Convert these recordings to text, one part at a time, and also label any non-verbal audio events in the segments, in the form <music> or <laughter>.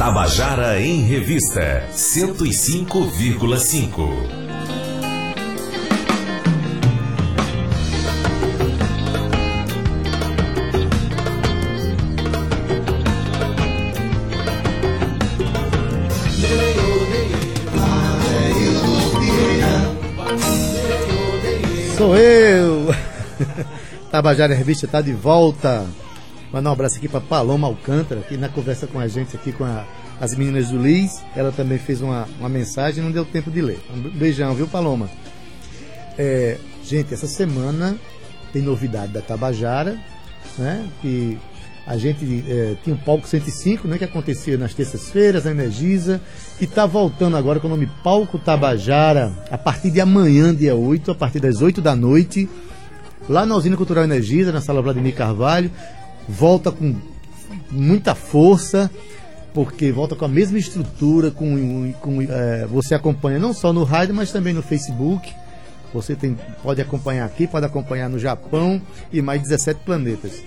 Tabajara em Revista 105,5. Sou eu! <laughs> Tabajara Revista está de volta. Mandar um abraço aqui para Paloma Alcântara, que na conversa com a gente aqui com a, as meninas do Liz, ela também fez uma, uma mensagem não deu tempo de ler. Um beijão, viu, Paloma? É, gente, essa semana tem novidade da Tabajara, né? Que a gente é, tinha um palco 105, né, que acontecia nas terças-feiras, na Energisa, e está voltando agora com o nome Palco Tabajara, a partir de amanhã, dia 8, a partir das 8 da noite, lá na Usina Cultural Energisa, na Sala Vladimir Carvalho volta com muita força, porque volta com a mesma estrutura, com, com é, você acompanha não só no rádio, mas também no Facebook. Você tem, pode acompanhar aqui, pode acompanhar no Japão e mais 17 planetas.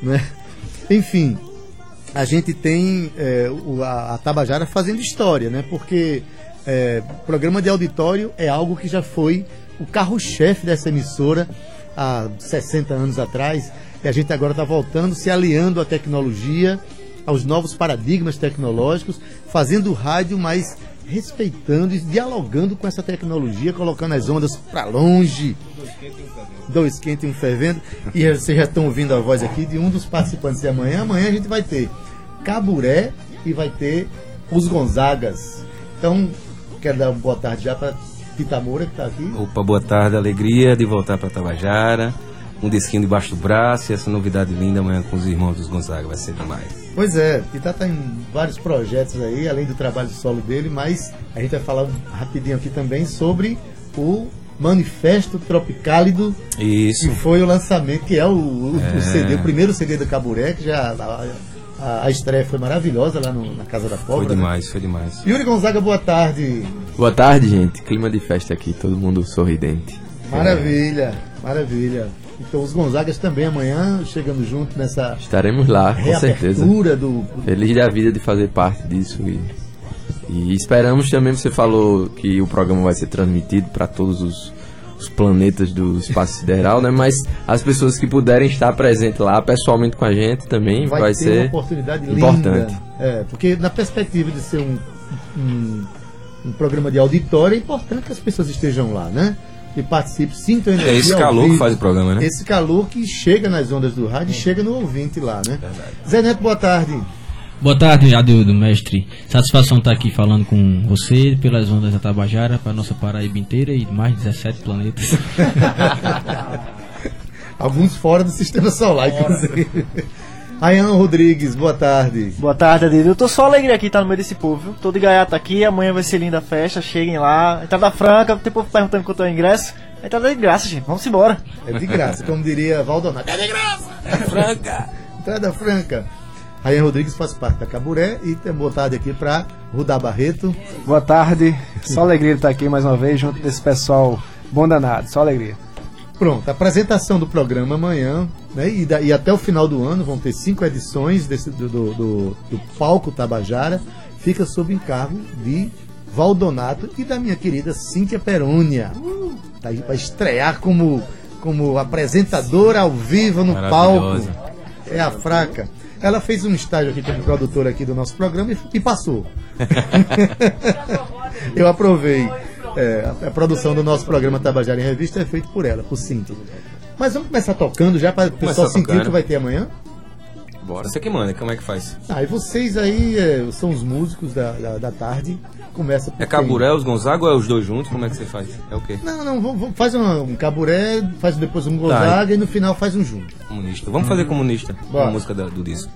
Né? <laughs> Enfim, a gente tem é, a, a, Tabajara fazendo história, né? porque é, programa de auditório é algo que já foi o carro-chefe dessa emissora há 60 anos atrás e a gente agora está voltando, se aliando à tecnologia, aos novos paradigmas tecnológicos, fazendo rádio mais respeitando e dialogando com essa tecnologia, colocando as ondas para longe. Dois quentes e um fervendo. E vocês já estão ouvindo a voz aqui de um dos participantes de amanhã. Amanhã a gente vai ter Caburé e vai ter os Gonzagas. Então, quero dar uma boa tarde já para Tita Moura, que está aqui. Opa, boa tarde, alegria de voltar para Tabajara um disquinho debaixo do braço e essa novidade linda amanhã com os irmãos dos Gonzaga, vai ser demais. Pois é, Tita tá em vários projetos aí, além do trabalho solo dele, mas a gente vai falar rapidinho aqui também sobre o Manifesto Tropicálido. Isso. Que foi o lançamento, que é o, o, é. o CD, o primeiro CD do Caburé, que já. A, a, estreia foi maravilhosa lá no, na Casa da Pobre. Foi demais, né? foi demais. Yuri Gonzaga, boa tarde. Boa tarde, gente. Clima de festa aqui, todo mundo sorridente. Maravilha, é. maravilha. Então os Gonzagas também amanhã chegando junto nessa estaremos lá com certeza. do feliz da vida de fazer parte disso e, e esperamos também você falou que o programa vai ser transmitido para todos os, os, planetas do espaço sideral né? Mas as pessoas que puderem estar presentes lá pessoalmente com a gente também vai, vai ser uma oportunidade importante. Linda. é porque na perspectiva de ser um, um, um programa de auditório é importante que as pessoas estejam lá né e participe, sinta energia. É esse calor que faz o programa, né? Esse calor que chega nas ondas do rádio e chega no ouvinte lá, né? Verdade. Zé Neto, boa tarde. Boa tarde, Adildo, mestre. Satisfação estar aqui falando com você pelas ondas da Tabajara, para nossa Paraíba inteira e mais 17 planetas. <laughs> Alguns fora do sistema solar, inclusive. Ayan Rodrigues, boa tarde. Boa tarde, Adilho. Eu tô só alegre aqui, tá no meio desse povo, viu? Tô de gaiata aqui, amanhã vai ser linda a festa, cheguem lá. Entrada franca, tem povo perguntando quanto é o ingresso. Entrada de graça, gente, vamos embora. É de graça, como diria Valdonato. É de graça! É franca! Entrada franca. Ayan Rodrigues faz parte da Caburé e tem boa tarde aqui para Rudá Barreto. Boa tarde, só alegria de estar aqui mais uma vez junto desse pessoal bom danado, só alegria. Pronto, apresentação do programa amanhã, né? E, da, e, até o final do ano vão ter cinco edições desse, do, do, do, do Palco Tabajara. Fica sob encargo de Valdonato e da minha querida Cíntia Perônia. Tá aí para estrear como, como apresentadora ao vivo no palco. É a fraca. Ela fez um estágio aqui como produtora aqui do nosso programa e, e passou. <laughs> Eu aprovei. É, a, a, produção do nosso programa Tabajara em Revista é feita por ela, por Cinto. Mas vamos começar tocando já para o pessoal sentir o que vai ter amanhã? Bora. Você que manda, como é que faz? Ah, e vocês aí é, são os músicos da, da, da tarde. Começa por É Caburé, os Gonzaga ou é os dois juntos? Como é que você faz? É o quê? Não, não, vamos, faz um, um Caburé, faz depois um Gonzaga tá. e no final faz um junto. Comunista. Vamos fazer comunista. Bora. A música da, do disco.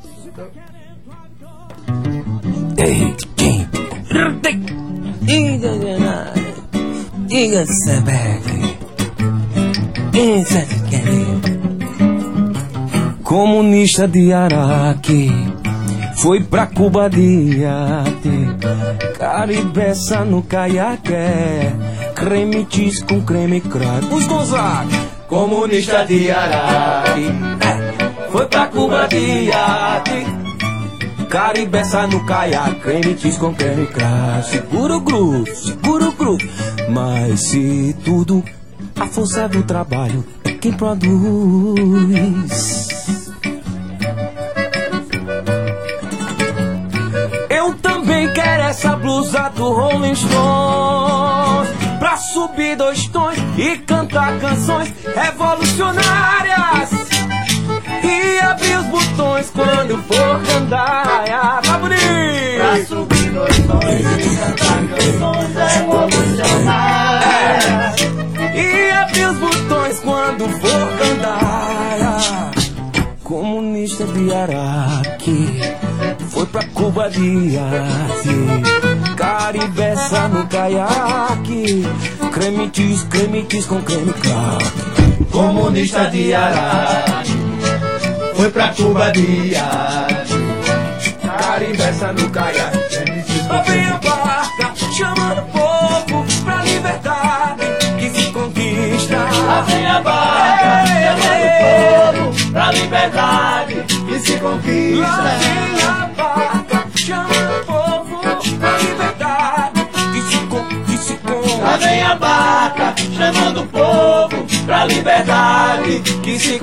Comunista de Araque foi pra Cuba de ate Caribeça no caiaque Creme cheese com creme crack Os Gonzaga Comunista de Araque Foi pra Cuba de ate Caribeça no caiaque, creme cheese com creme crack. Segura o groove, segura o groove. Mas se tudo, a força do trabalho é quem produz. Eu também quero essa blusa do Rolling Stones Pra subir dois tons e cantar canções revolucionárias E abrir os botões quando for cantar Tá bonito! De Araque Foi pra Cuba de arte Caribeça no caiaque Creme cheese, creme cheese com creme crack Comunista de Araque foi pra Cuba de arte. Caribeça no caiaque a barca chamando pra liberdade que se Lá conquista. vem a barca chamando o povo pra liberdade Que se con- que se con- Lá vem a barca, chamando o povo pra liberdade que se Essa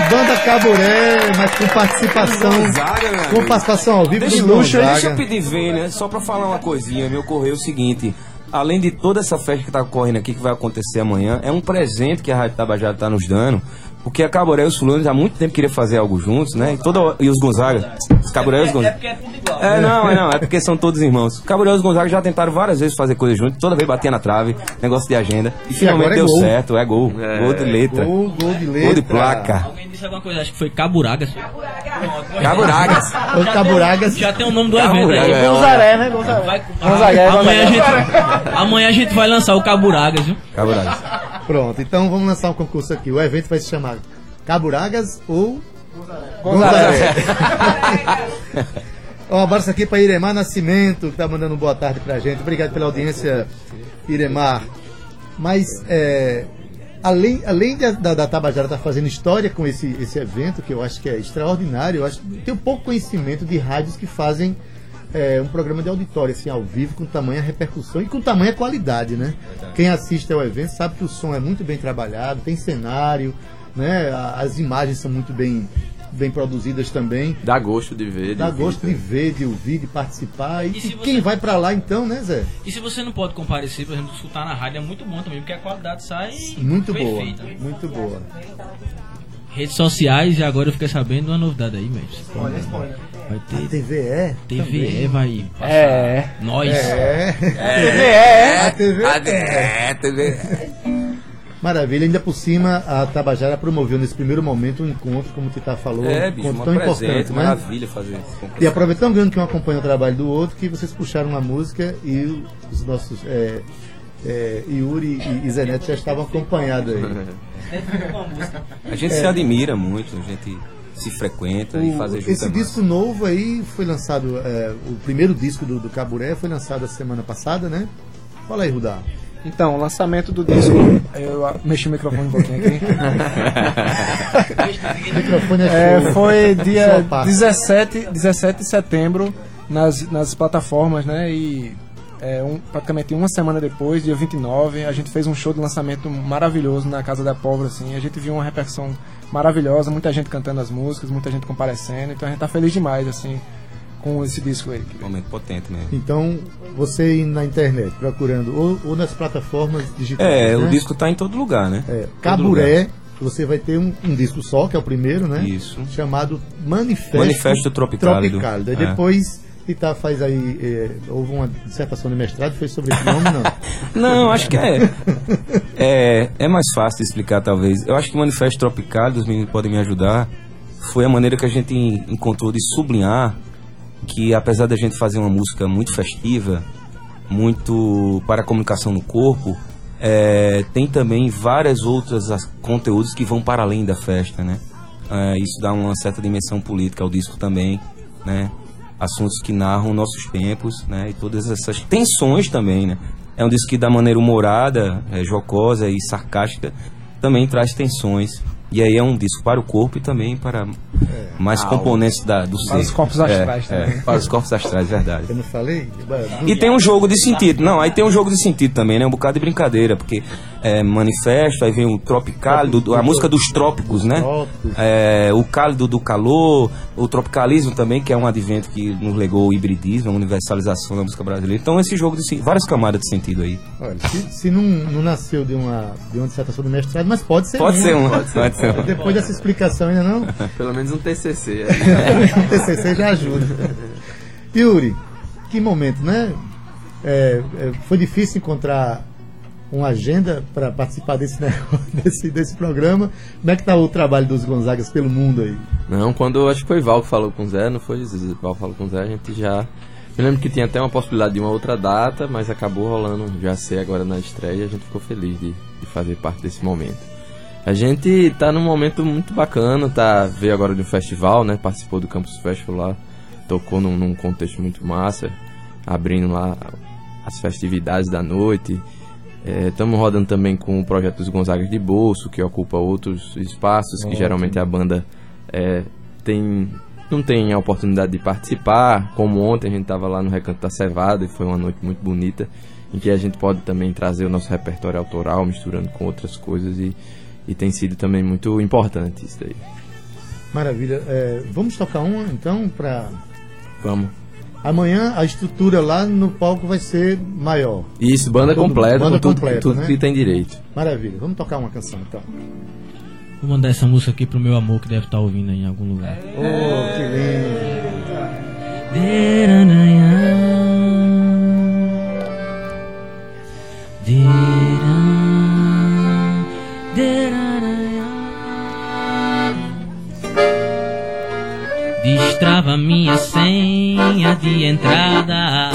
banda Caburé, mas com participação. Gonzaga, Com participação ao vivo Deixa, do Gonzaga. deixa eu pedir ver, né? Só pra falar uma coisinha, me ocorreu o seguinte. Além de toda essa festa que tá ocorrendo aqui, que vai acontecer amanhã, é um presente que a Rádio Tabajara tá nos dando. Porque a Caboré e os Fulanos há muito tempo queriam fazer algo juntos, né? E, toda, e os Gonzaga. Os Caboré e os Gonzaga. porque é tudo igual. É, não, é não, é porque são todos irmãos. Caboré e os Gonzaga já tentaram várias vezes fazer coisa junto, toda vez batia na trave, negócio de agenda. E finalmente é deu gol. certo, é gol. Gol de letra. Gol, gol de letra. Gol de placa. Alguém disse alguma coisa, acho que foi Caburagas. Caburagas. Ô, Caburagas. Já tem o nome do evento Caburagas, aí. é, Gonzaré, né? Gonzaré. Gente, amanhã a gente vai lançar o Caburagas, viu? Caburagas. Pronto, então vamos lançar um concurso aqui. O evento vai se chamar Caburagas ou Gonzaga. Um abraço aqui para Iremar Nascimento, que tá mandando um boa tarde pra gente. Obrigado pela audiência, Iremar. Mas, é, além, além da, da, da Tabajara estar fazendo história com esse, esse evento, que eu acho que é extraordinário, eu acho tenho pouco conhecimento de rádios que fazem é, um programa de auditório, assim, ao vivo, com tamanha repercussão e com tamanha qualidade, né? Quem assiste ao evento sabe que o som é muito bem trabalhado, tem cenário, né? As imagens são muito bem, bem produzidas também. Dá gosto de ver. de Dá ouvir, gosto de ver, de ouvir, de participar. E, E se quem você- vai pra lá então, né, Zé? E se você não pode comparecer, por exemplo, escutar na rádio é muito bom também, porque a qualidade sai Muito boa, perfeita. muito boa. Redes sociais, e agora eu fiquei sabendo uma novidade aí, mestre. Vai A ter TVE? TVE, vai passar É. nós. É. É. A TV É, TV. Maravilha, ainda por cima a Tabajara promoveu nesse primeiro momento um encontro, como o Tita falou, É, um bicho, encontro uma tão presente, importante, né? maravilha fazer. E a é grande que um acompanha o trabalho do outro que vocês puxaram uma música e os nossos é, é, Yuri e, e Zeneto já estavam acompanhados aí. A gente se admira muito, a gente se frequenta e fazer junto Esse é massa. disco novo aí foi lançado, é, o primeiro disco do, do Caburé foi lançado a semana passada, né? Fala aí, Rudá. Então, o lançamento do disco. Eu mexi o microfone um pouquinho aqui. <laughs> O microfone é, É, foi dia parte. 17, 17 de setembro nas, nas plataformas, né? E é, um- praticamente uma semana depois, dia 29, a gente fez um show de lançamento maravilhoso na Casa da Pobre, assim. A gente viu uma repercussão maravilhosa, muita gente cantando as músicas, muita gente comparecendo. Então a gente tá feliz demais, assim, com esse disco aí. Momento potente mesmo. Então, você ir na internet procurando, ou, ou nas plataformas digitais. É, né? o disco tá em todo lugar, né? É, Caburé, você vai ter um, um disco só, que é o primeiro, né? Isso. Chamado Manifesto, Manifesto Tropicálido. Tropicálido. Aí É. depois, Tita faz aí, é, houve uma dissertação de mestrado, foi sobre esse nome, não? <laughs> Não, acho que é, é. É mais fácil de explicar, talvez. Eu acho que o Manifesto Tropical, os meninos podem me ajudar, foi a maneira que a gente encontrou de sublinhar que, apesar da gente fazer uma música muito festiva, muito para a comunicação no corpo, é, tem também várias outras as- conteúdos que vão para além da festa, né? É, isso dá uma certa dimensão política ao disco também, né? Assuntos que narram nossos tempos, né? E todas essas tensões também, né? É um disco que da maneira humorada, é, jocosa e sarcástica também traz tensões. E aí é um disco para o corpo e também para mais componentes da, do ser. Para os corpos É, astrais é, também. para os corpos astrais, verdade. Eu não falei? E tem um jogo de sentido. Não, aí tem um jogo de sentido também, né? Um bocado de brincadeira, porque é manifesto, aí vem o tropicálido, a música dos trópicos, né? É, o cálido do calor, o tropicalismo também, que é um advento que nos legou o hibridismo, a universalização da música brasileira. Então esse jogo de várias camadas de sentido aí. Olha, se, se não, não nasceu de uma, de uma dissertação do mestrado, mas pode ser Pode uma. ser um, pode ser um. Depois dessa explicação ainda não? <laughs> Pelo menos um TCC. o TCC já ajuda. Yuri, que momento, né? É, é, foi difícil encontrar uma agenda para participar desse, <laughs> desse, desse programa. Como é que tá o trabalho dos Gonzagas pelo mundo aí? Não, quando acho que foi Val que falou com o Zé, não foi Val que falou com o Zé, a gente já. Eu lembro que tinha até uma possibilidade de uma outra data, mas acabou rolando já ser agora na estreia e a gente ficou feliz de, de fazer parte desse momento. A gente tá num momento muito bacana, tá? Veio agora de um festival, né? Participou do Campus Festival lá, tocou num, num contexto muito massa, abrindo lá as festividades da noite. Estamos rodando também com o projeto dos Gonzagas de Bolso, que ocupa outros espaços que geralmente a banda é, tem não tem a oportunidade de participar. Como ontem a gente estava lá no Recanto da Cevada e foi uma noite muito bonita, em que a gente pode também trazer o nosso repertório autoral, misturando com outras coisas e, e tem sido também muito importante isso daí. Maravilha. É, vamos tocar uma então para Vamos. Amanhã a estrutura lá no palco vai ser maior. Isso, banda Todo- completa, banda com tudo, completa, tudo né? que tem direito. Maravilha. Vamos tocar uma canção então. Vou mandar essa música aqui pro meu amor que deve estar ouvindo aí em algum lugar. Oh, que lindo. Destrava minha senha de entrada.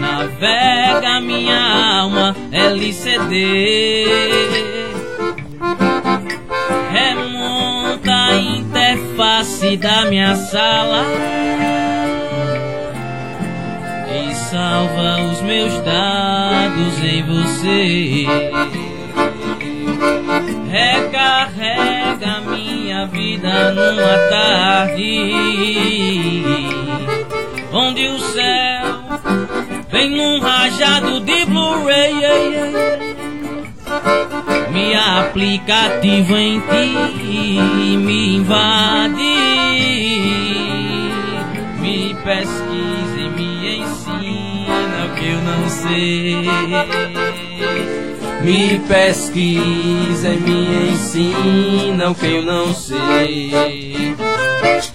Navega minha alma LCD. Remonta a interface da minha sala e salva os meus dados em você. Recarrega minha vida numa tarde onde o céu vem num rajado de Blu-ray. Minha aplicativa em ti me invade. Me pesquisa e me ensina o que eu não sei. Me pesquisa e me ensina o que eu não sei.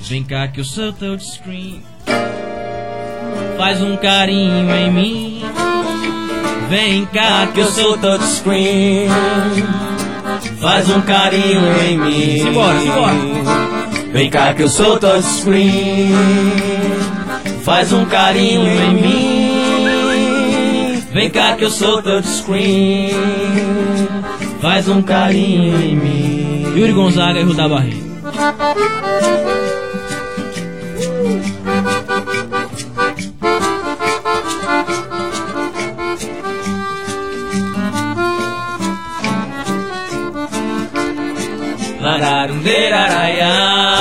Vem cá que eu sou touchscreen. Faz um carinho em mim. Vem cá que eu sou touchscreen. Faz um carinho em mim. Simbora, simbora. Vem cá que eu sou touchscreen. Faz um carinho em mim. Vem cá que eu sou touchscreen. Faz um carinho em mim. Yuri Gonzaga e Rudá Barreto. Lararunderaraya, lararunderararunderaraya,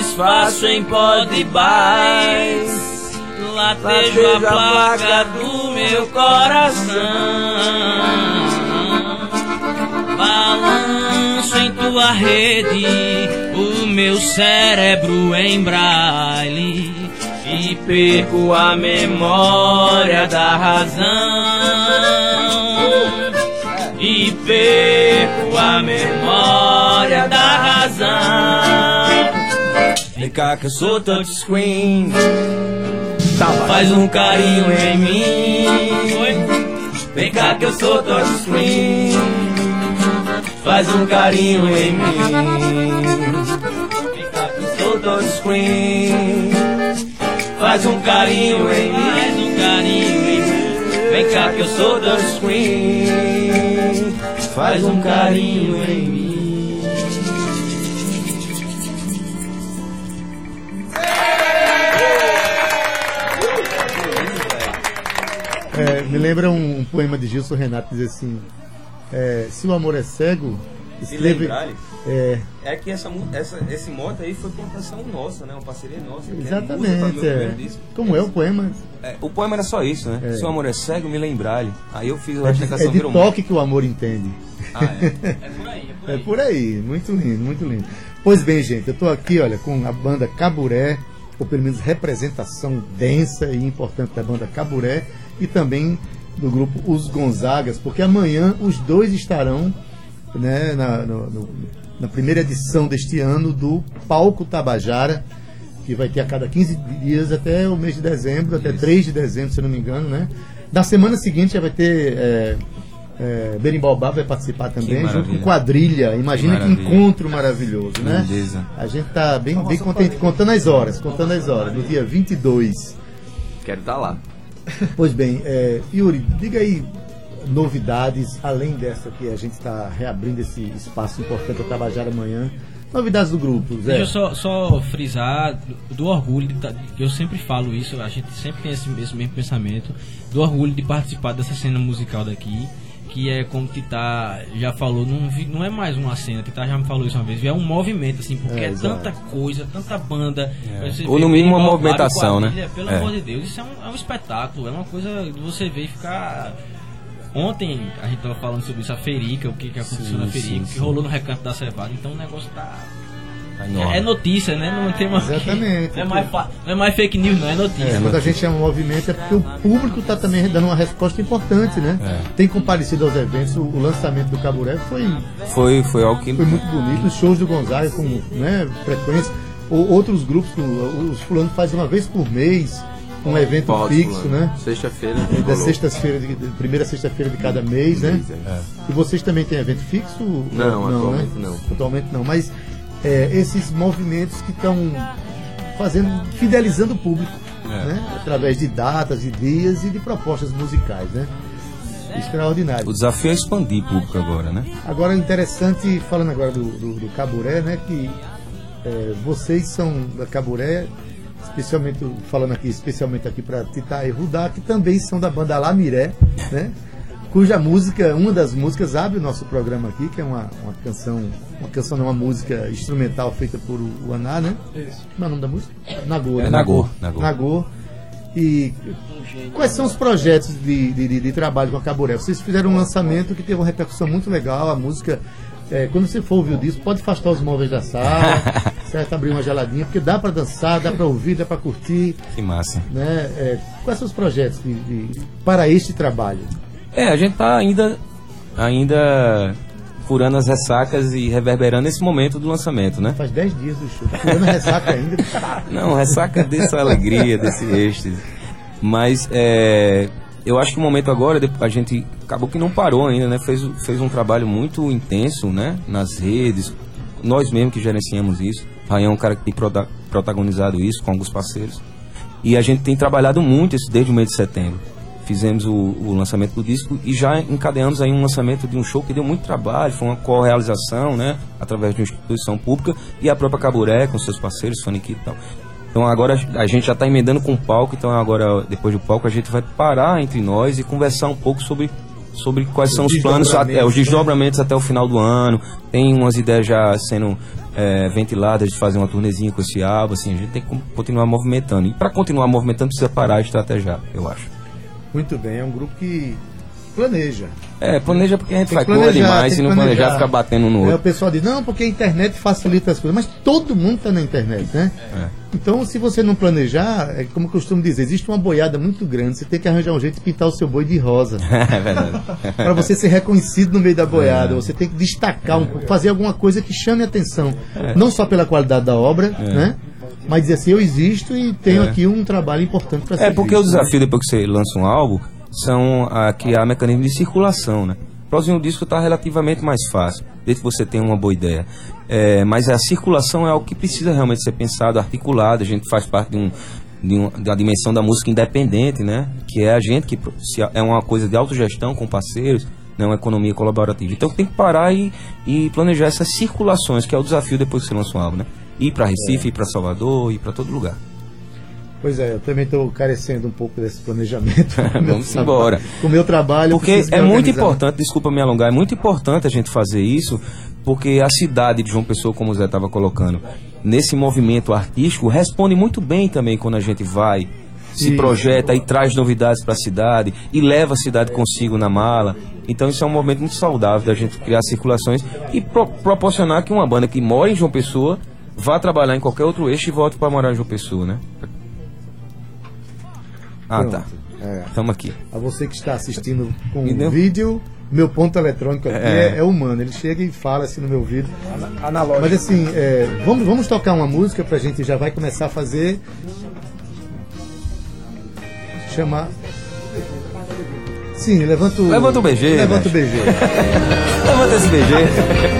desfaço em pó de baixo. Latejo a placa do meu coração. Balanço em tua rede o meu cérebro em braille e perco a memória da razão. E perco a memória da razão. Vem cá que eu sou touchscreen. Faz um carinho em mim. Vem cá que eu sou touchscreen. Faz um carinho em mim. Vem cá que eu sou touchscreen. Faz um carinho em mim. Faz um carinho em mim. Vem cá que eu sou da screen. Faz um carinho em mim. É, me lembra um, um poema de Gilson Renato que diz assim: é, Se o amor é cego, escreve. É, É que essa, essa, esse mote aí foi plantação nossa, né? Uma parceria nossa. que é exatamente. É. Como é o poema? É, o poema era só isso, né? É. Se o amor é cego, me lembrar-lhe. Aí eu fiz o É de, da é de virou toque que o amor entende. Ah, é. <laughs> É por aí, é por É aí. por aí, muito lindo, muito lindo. Pois bem, gente, eu tô aqui, olha, com a banda Caburé, ou pelo menos representação densa e importante da banda Caburé, e também do grupo Os Gonzagas, porque amanhã os dois estarão né, na, no- no- na primeira edição deste ano do Palco Tabajara, que vai ter a cada 15 dias até o mês de dezembro, até 3 de dezembro, se eu não me engano, né? Na semana seguinte já vai ter. É, é, Berimbau vai participar também, junto com Quadrilha. Imagina que, maravilha. encontro maravilhoso, né? Lindeza. A gente tá bem, bem contente, contando as horas, contando as horas, no dia 22. Quero estar lá. Pois bem, é, Yuri, diga aí novidades, além dessa que a gente está reabrindo esse espaço importante para trabalhar amanhã. Novidades do grupo, Zé. Deixa eu só, só frisar do, orgulho, de, tá- eu sempre falo isso, a gente sempre tem esse, esse mesmo pensamento, do orgulho de participar dessa cena musical daqui, que é como Tita já falou, não, não é mais uma cena, Tita já me falou isso uma vez, é um movimento, assim, porque É, é, tanta coisa, tanta banda. você Ou vê no mínimo uma movimentação, Quadrilha, né? Pelo É. amor de Deus, isso é um, é um espetáculo, é uma coisa de você ver e ficar. Ontem a gente tava falando sobre isso, a Ferica, o que, que aconteceu na Ferica, sim, o que sim. rolou no recanto da Cevada, então o negócio tá. É, é notícia, né? Não tem mais. Exatamente. Não é mais, fa- não é mais fake news, não, é notícia. É, quando a gente chama movimento é porque o público está também dando uma resposta importante, né? É. Tem comparecido aos eventos, o, o lançamento do Caburé foi, Foi, foi algo que. foi muito bonito, os shows do Gonzaga com né, frequência, ou outros grupos, que o- os fulanos fazem uma vez por mês um evento Pode, fixo, fulano. né? Sexta-feira. É, de, de primeira sexta-feira de cada mês, né? E vocês também têm evento fixo? Não, atualmente né? não. Atualmente não, mas é, esses movimentos que estão fazendo, fidelizando o público, É. né? Através de datas, de dias e de propostas musicais, né? Extraordinário. O desafio é expandir público agora, né? Agora, interessante, falando agora do, do, do Caburé, né? Que é, vocês são da Caburé, especialmente, falando aqui, especialmente aqui para Tita e Rudá, que também são da banda Lamiré, né? Cuja música, uma das músicas, abre o nosso programa aqui, que é uma, uma canção, uma canção, não, uma música instrumental feita por o, Aná, né? Como é o nome da música? Nagô. É né? Nagô, Nagô. Nagô. E quais são os projetos de, de, de- de trabalho com a Caburé? Vocês fizeram um lançamento que teve uma repercussão muito legal, a música. é, quando você for ouvir o disco, pode afastar os móveis da sala, <laughs> certo? Abrir uma geladinha, porque dá para dançar, dá para ouvir, dá para curtir. Que massa. Né? É, quais são os projetos de- de- para este trabalho? É, a gente tá ainda, ainda curando as ressacas e reverberando esse momento do lançamento, né? Faz 10 dias do show. Curando a ressaca ainda. <laughs> Não, ressaca dessa alegria, desse êxtase. Mas é, eu acho que o momento agora, a gente acabou que não parou ainda, né? Fez, fez um trabalho muito intenso, né? Nas redes, nós mesmos que gerenciamos isso. Rayan é um cara que tem prota- protagonizado isso com alguns parceiros. E a gente tem trabalhado muito isso desde o mês de setembro. Fizemos o, o lançamento do disco e já encadeamos aí um lançamento de um show que deu muito trabalho, foi uma co-realização, né? Através de uma instituição pública e a própria Caburé com seus parceiros, Sonic e tal. Então agora a gente já está emendando com o palco, então agora depois do palco a gente vai parar entre nós e conversar um pouco sobre, sobre quais são os planos, até, os desdobramentos, né? desdobramentos até o final do ano. Tem umas ideias já sendo é, ventiladas de fazer uma turnezinha com esse álbum, assim, a gente tem que continuar movimentando. E para continuar movimentando precisa parar e estrategiar, eu acho. Muito bem, é um grupo que planeja. É, planeja porque a gente faz coisa demais, que não planejar planejar. fica batendo no É, o outro. pessoal diz, não, porque a internet facilita as coisas, mas todo mundo está na internet, né? É. Então, se você não planejar, é como eu costumo dizer, existe uma boiada muito grande, você tem que arranjar um jeito de pintar o seu boi de rosa. <laughs> é verdade. <laughs> para você ser reconhecido no meio da É. boiada, você tem que destacar um fazer alguma coisa que chame a atenção, não só pela qualidade da obra, né? Mas dizer assim, eu existo e tenho É. aqui um trabalho importante para ser É porque o visto, né? desafio depois que você lança um álbum são a criar mecanismos de circulação, né? Produzir um disco está relativamente mais fácil, desde que você tenha uma boa ideia. É, mas a circulação é algo que precisa realmente ser pensado, articulado. A gente faz parte de um, de um- da dimensão da música independente, né? Que é a gente que se é uma coisa de autogestão com parceiros, né? Uma economia colaborativa. Então tem que parar e, e planejar essas circulações, que é o desafio depois que você lança um álbum, né? Ir para Recife, ir para Salvador, ir para todo lugar. Pois é, eu também estou carecendo um pouco desse planejamento. <laughs> Vamos embora. Com o meu trabalho. Porque é muito importante, desculpa me alongar, é muito importante a gente fazer isso, porque a cidade de João Pessoa, como o Zé estava colocando, nesse movimento artístico, responde muito bem também quando a gente vai, se projeta e traz novidades para a cidade e leva a cidade consigo na mala. Então isso é um movimento muito saudável da gente criar circulações e pro- proporcionar que uma banda que mora em João Pessoa vá trabalhar em qualquer outro eixo e volte para morar em João Pessoa, né? Ah, tá. Pronto. É. Estamos aqui. A você que está assistindo com o deu- vídeo, meu ponto eletrônico aqui É. é, é humano. Ele chega e fala assim no meu vídeo. Analógico. Mas assim, é, vamos, vamos tocar uma música pra gente já vai começar a fazer. Chamar. Sim, levanta o. Levanta o BG, Levanta o né? BG. <laughs> Levanta esse BG. <laughs>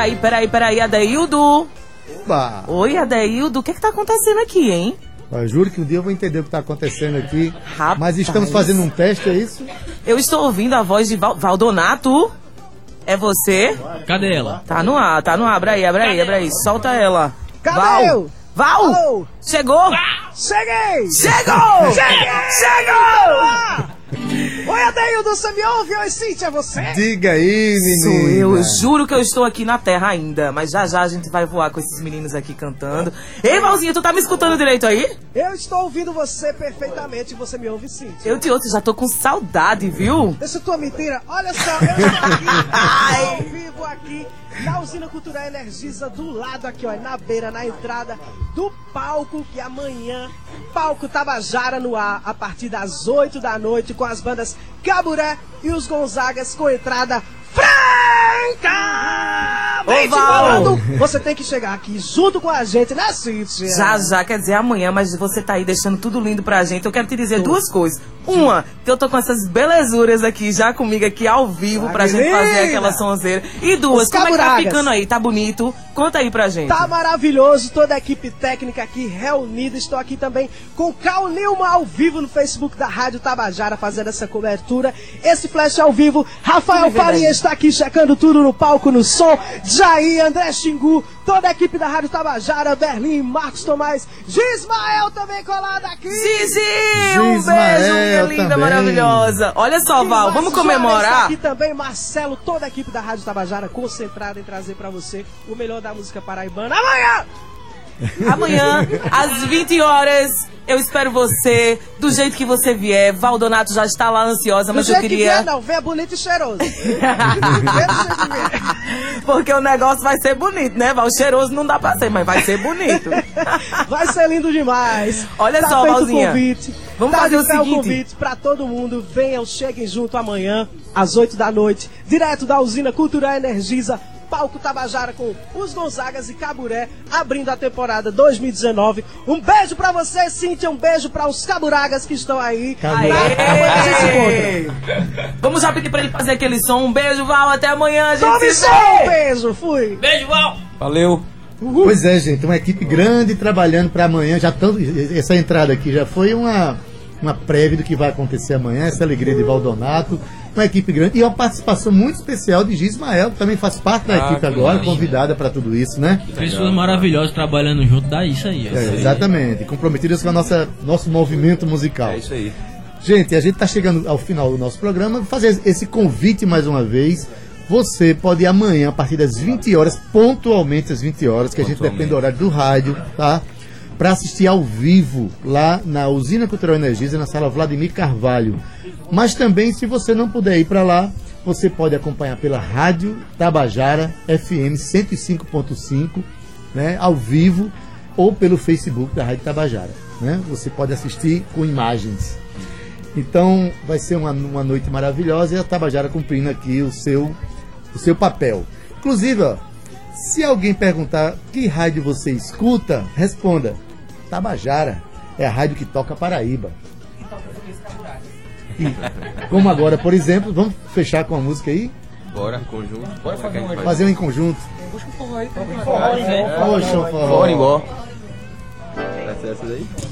Peraí, peraí, peraí, Adeildo. Opa! Oi, Adeildo, o que que tá acontecendo aqui, hein? Eu juro que um dia eu vou entender o que está acontecendo aqui. Rapaz. Mas estamos fazendo um teste, é isso? Eu estou ouvindo a voz de Val Valdonato. É você? Cadê ela? Tá no ar, tá no ar. Abre aí, abre aí, abre aí. Solta ela. Cadê Val. eu? Val! Alô? Chegou! Cheguei! Chegou! Chegou! Oi, Adeildo, você me ouve? Oi, Cíntia, é você? Diga aí, menino. Sou eu, eu juro que eu estou aqui na terra ainda, mas já já a gente vai voar com esses meninos aqui cantando. Ei, Valzinho, tu tá me escutando direito aí? Eu estou ouvindo você perfeitamente e você me ouve, Cíntia. Eu te ouço, já tô com saudade, viu? Deixa tua mentira. Olha só, eu <laughs> estou aqui, ao vivo aqui, na Usina Cultural Energisa, do lado aqui, ó, na beira, na entrada do palco, que amanhã, palco Tabajara no ar, a partir das 8 da noite, com as bandas Caburé e os Gonzagas, com entrada Val! bolado. Você tem que chegar aqui junto com a gente, né, Cíntia? Já, já, quer dizer amanhã, mas você tá aí deixando tudo lindo pra gente. Eu quero te dizer duas coisas. Uma, que eu tô com essas belezuras aqui já comigo aqui ao vivo Ah, pra gente menina! fazer aquela sonzeira. E duas, Os como é que tá caburagas. ficando aí? Tá bonito? Conta aí pra gente. Tá maravilhoso, toda a equipe técnica aqui reunida. Estou aqui também com Cal Nilma ao vivo no Facebook da Rádio Tabajara fazendo essa cobertura. Esse flash ao vivo. Rafael Tudo verdade. Faria está aqui checando tudo no palco, no som. Jair, André Xingu, toda a equipe da Rádio Tabajara, Berlim, Marcos Tomás, Gismael também colado aqui. Zizi, um Gismael beijo, minha linda, também. maravilhosa. Olha só, E Val, vamos comemorar. Aqui também, Marcelo, toda a equipe da Rádio Tabajara concentrada em trazer pra você o melhor da música paraibana. Amanhã! Amanhã, às 20 horas, eu espero você, do jeito que você vier. Valdonato já está lá ansiosa, Do mas eu jeito que queria. vier, não, venha bonito e cheiroso. <laughs> Porque o negócio vai ser bonito, né, Val? Cheiroso não dá pra ser, mas vai ser bonito. <laughs> Vai ser lindo demais. Olha tá só, feito Valzinha. convite. Vamos tá fazer o seguinte. convite pra todo mundo. Venham, cheguem junto amanhã, às 8 da noite, direto da usina Cultural Energisa. Palco Tabajara com os Gonzagas e Caburé, abrindo a temporada 2019. Um beijo pra você, Cíntia. Um beijo pra os Caburagas que estão aí. Aê! Amanhã a gente se encontra. <laughs> Vamos já pedir pra ele fazer aquele som. Um beijo, Val. Até amanhã, gente Tome som! vê. Beijo, fui. Beijo, Val! Valeu. Pois é, gente, uma equipe grande trabalhando para amanhã. Já tão, essa entrada aqui já foi uma, uma prévia do que vai acontecer amanhã, essa alegria de Valdonato. Uma equipe grande e uma participação muito especial de Gismael, que também faz parte da Ah, equipe agora, maravilha. convidada para tudo isso, né? Pessoas maravilhosas trabalhando junto, dá isso aí. É, exatamente, comprometidas com a nossa nosso movimento musical. É isso aí. Gente, a gente está chegando ao final do nosso programa. Vou fazer esse convite mais uma vez. Você pode ir amanhã, a partir das 20 horas, pontualmente às 20 horas, que a gente depende do horário do rádio, tá? Para assistir ao vivo lá na Usina Cultural Energisa, na sala Vladimir Carvalho. Mas também, se você não puder ir para lá, você pode acompanhar pela Rádio Tabajara FM 105.5, né, ao vivo, ou pelo Facebook da Rádio Tabajara. Né? Você pode assistir com imagens. Então vai ser uma, uma noite maravilhosa e a Tabajara cumprindo aqui o seu, o seu papel. Inclusive, ó, se alguém perguntar que rádio você escuta, responda: Tabajara é a rádio que toca Paraíba. E, como agora, por exemplo, vamos fechar com a música aí? Bora, conjunto. Bora fazer um Fazer um em conjunto. Poxa, o forró. Bora embora.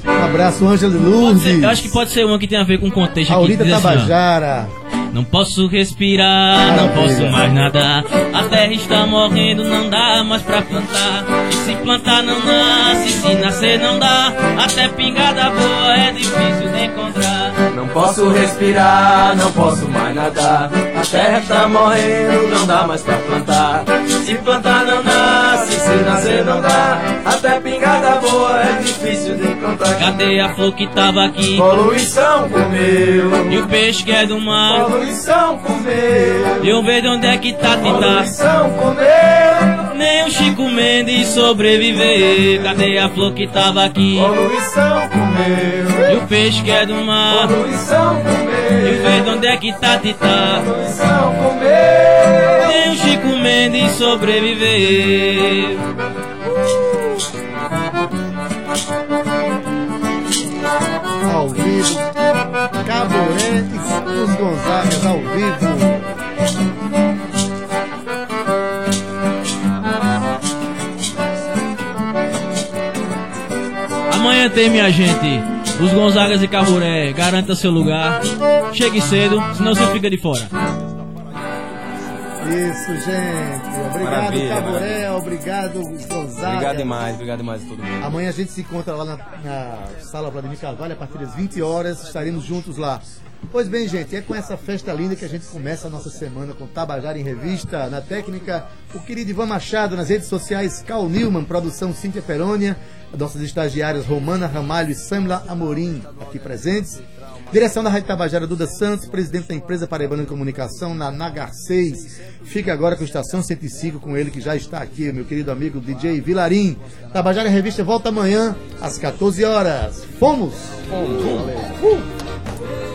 Um abraço, Ângelo Lourdes. ser- eu acho que pode ser uma que tem a ver com o contexto aqui. Aurita diz assim, Tabajara. Não posso respirar, não posso mais nadar. A terra está morrendo, não dá mais pra plantar. E se plantar não nasce, se nascer não dá. Até pingada boa é difícil de encontrar. Não posso respirar, não posso mais nadar. A terra está morrendo, não dá mais pra plantar. Se plantar não nasce, se nascer não dá. Até pingada boa é difícil de encontrar. Cadê a flor que tava aqui? Poluição comeu. E o peixe que é do mar? Poluição comeu. E eu vejo onde é que tá tentar. Poluição comeu. Nem o Chico Mendes sobreviver. Cadê a flor que tava aqui? Poluição comeu. E o peixe que é do mar? Poluição comeu. E eu vejo onde é que tá tentar. Poluição comeu. Nem o Chico Mendes sobreviver. ao vivo. Caboré e os Gonzagas ao vivo. Amanhã tem, minha gente, os Gonzagas e Caburé. Garanta seu lugar. Chegue cedo, senão você fica de fora. Isso, gente. Obrigado, Maravilha, Caboré. Obrigado, Gonzaga. Obrigado demais, obrigado demais a todo mundo. Amanhã a gente se encontra lá na, na sala Vladimir Carvalho a partir das 20 horas. Estaremos juntos lá. Pois bem, gente, é com essa festa linda que a gente começa a nossa semana com Tabajara em Revista. Na técnica, o querido Ivan Machado. Nas redes sociais, Cal Newman. Produção, Cíntia Perônia. Nossas estagiárias, Romana Ramalho e Samla Amorim, aqui presentes. Direção da Rádio Tabajara, Duda Santos, presidente da empresa Paraibana de Comunicação, na Nagar 6. Fica agora com a Estação 105, com ele que já está aqui, meu querido amigo DJ Vilarim. Tabajara Revista volta amanhã, às 14 horas. Fomos! Fomos! Uh!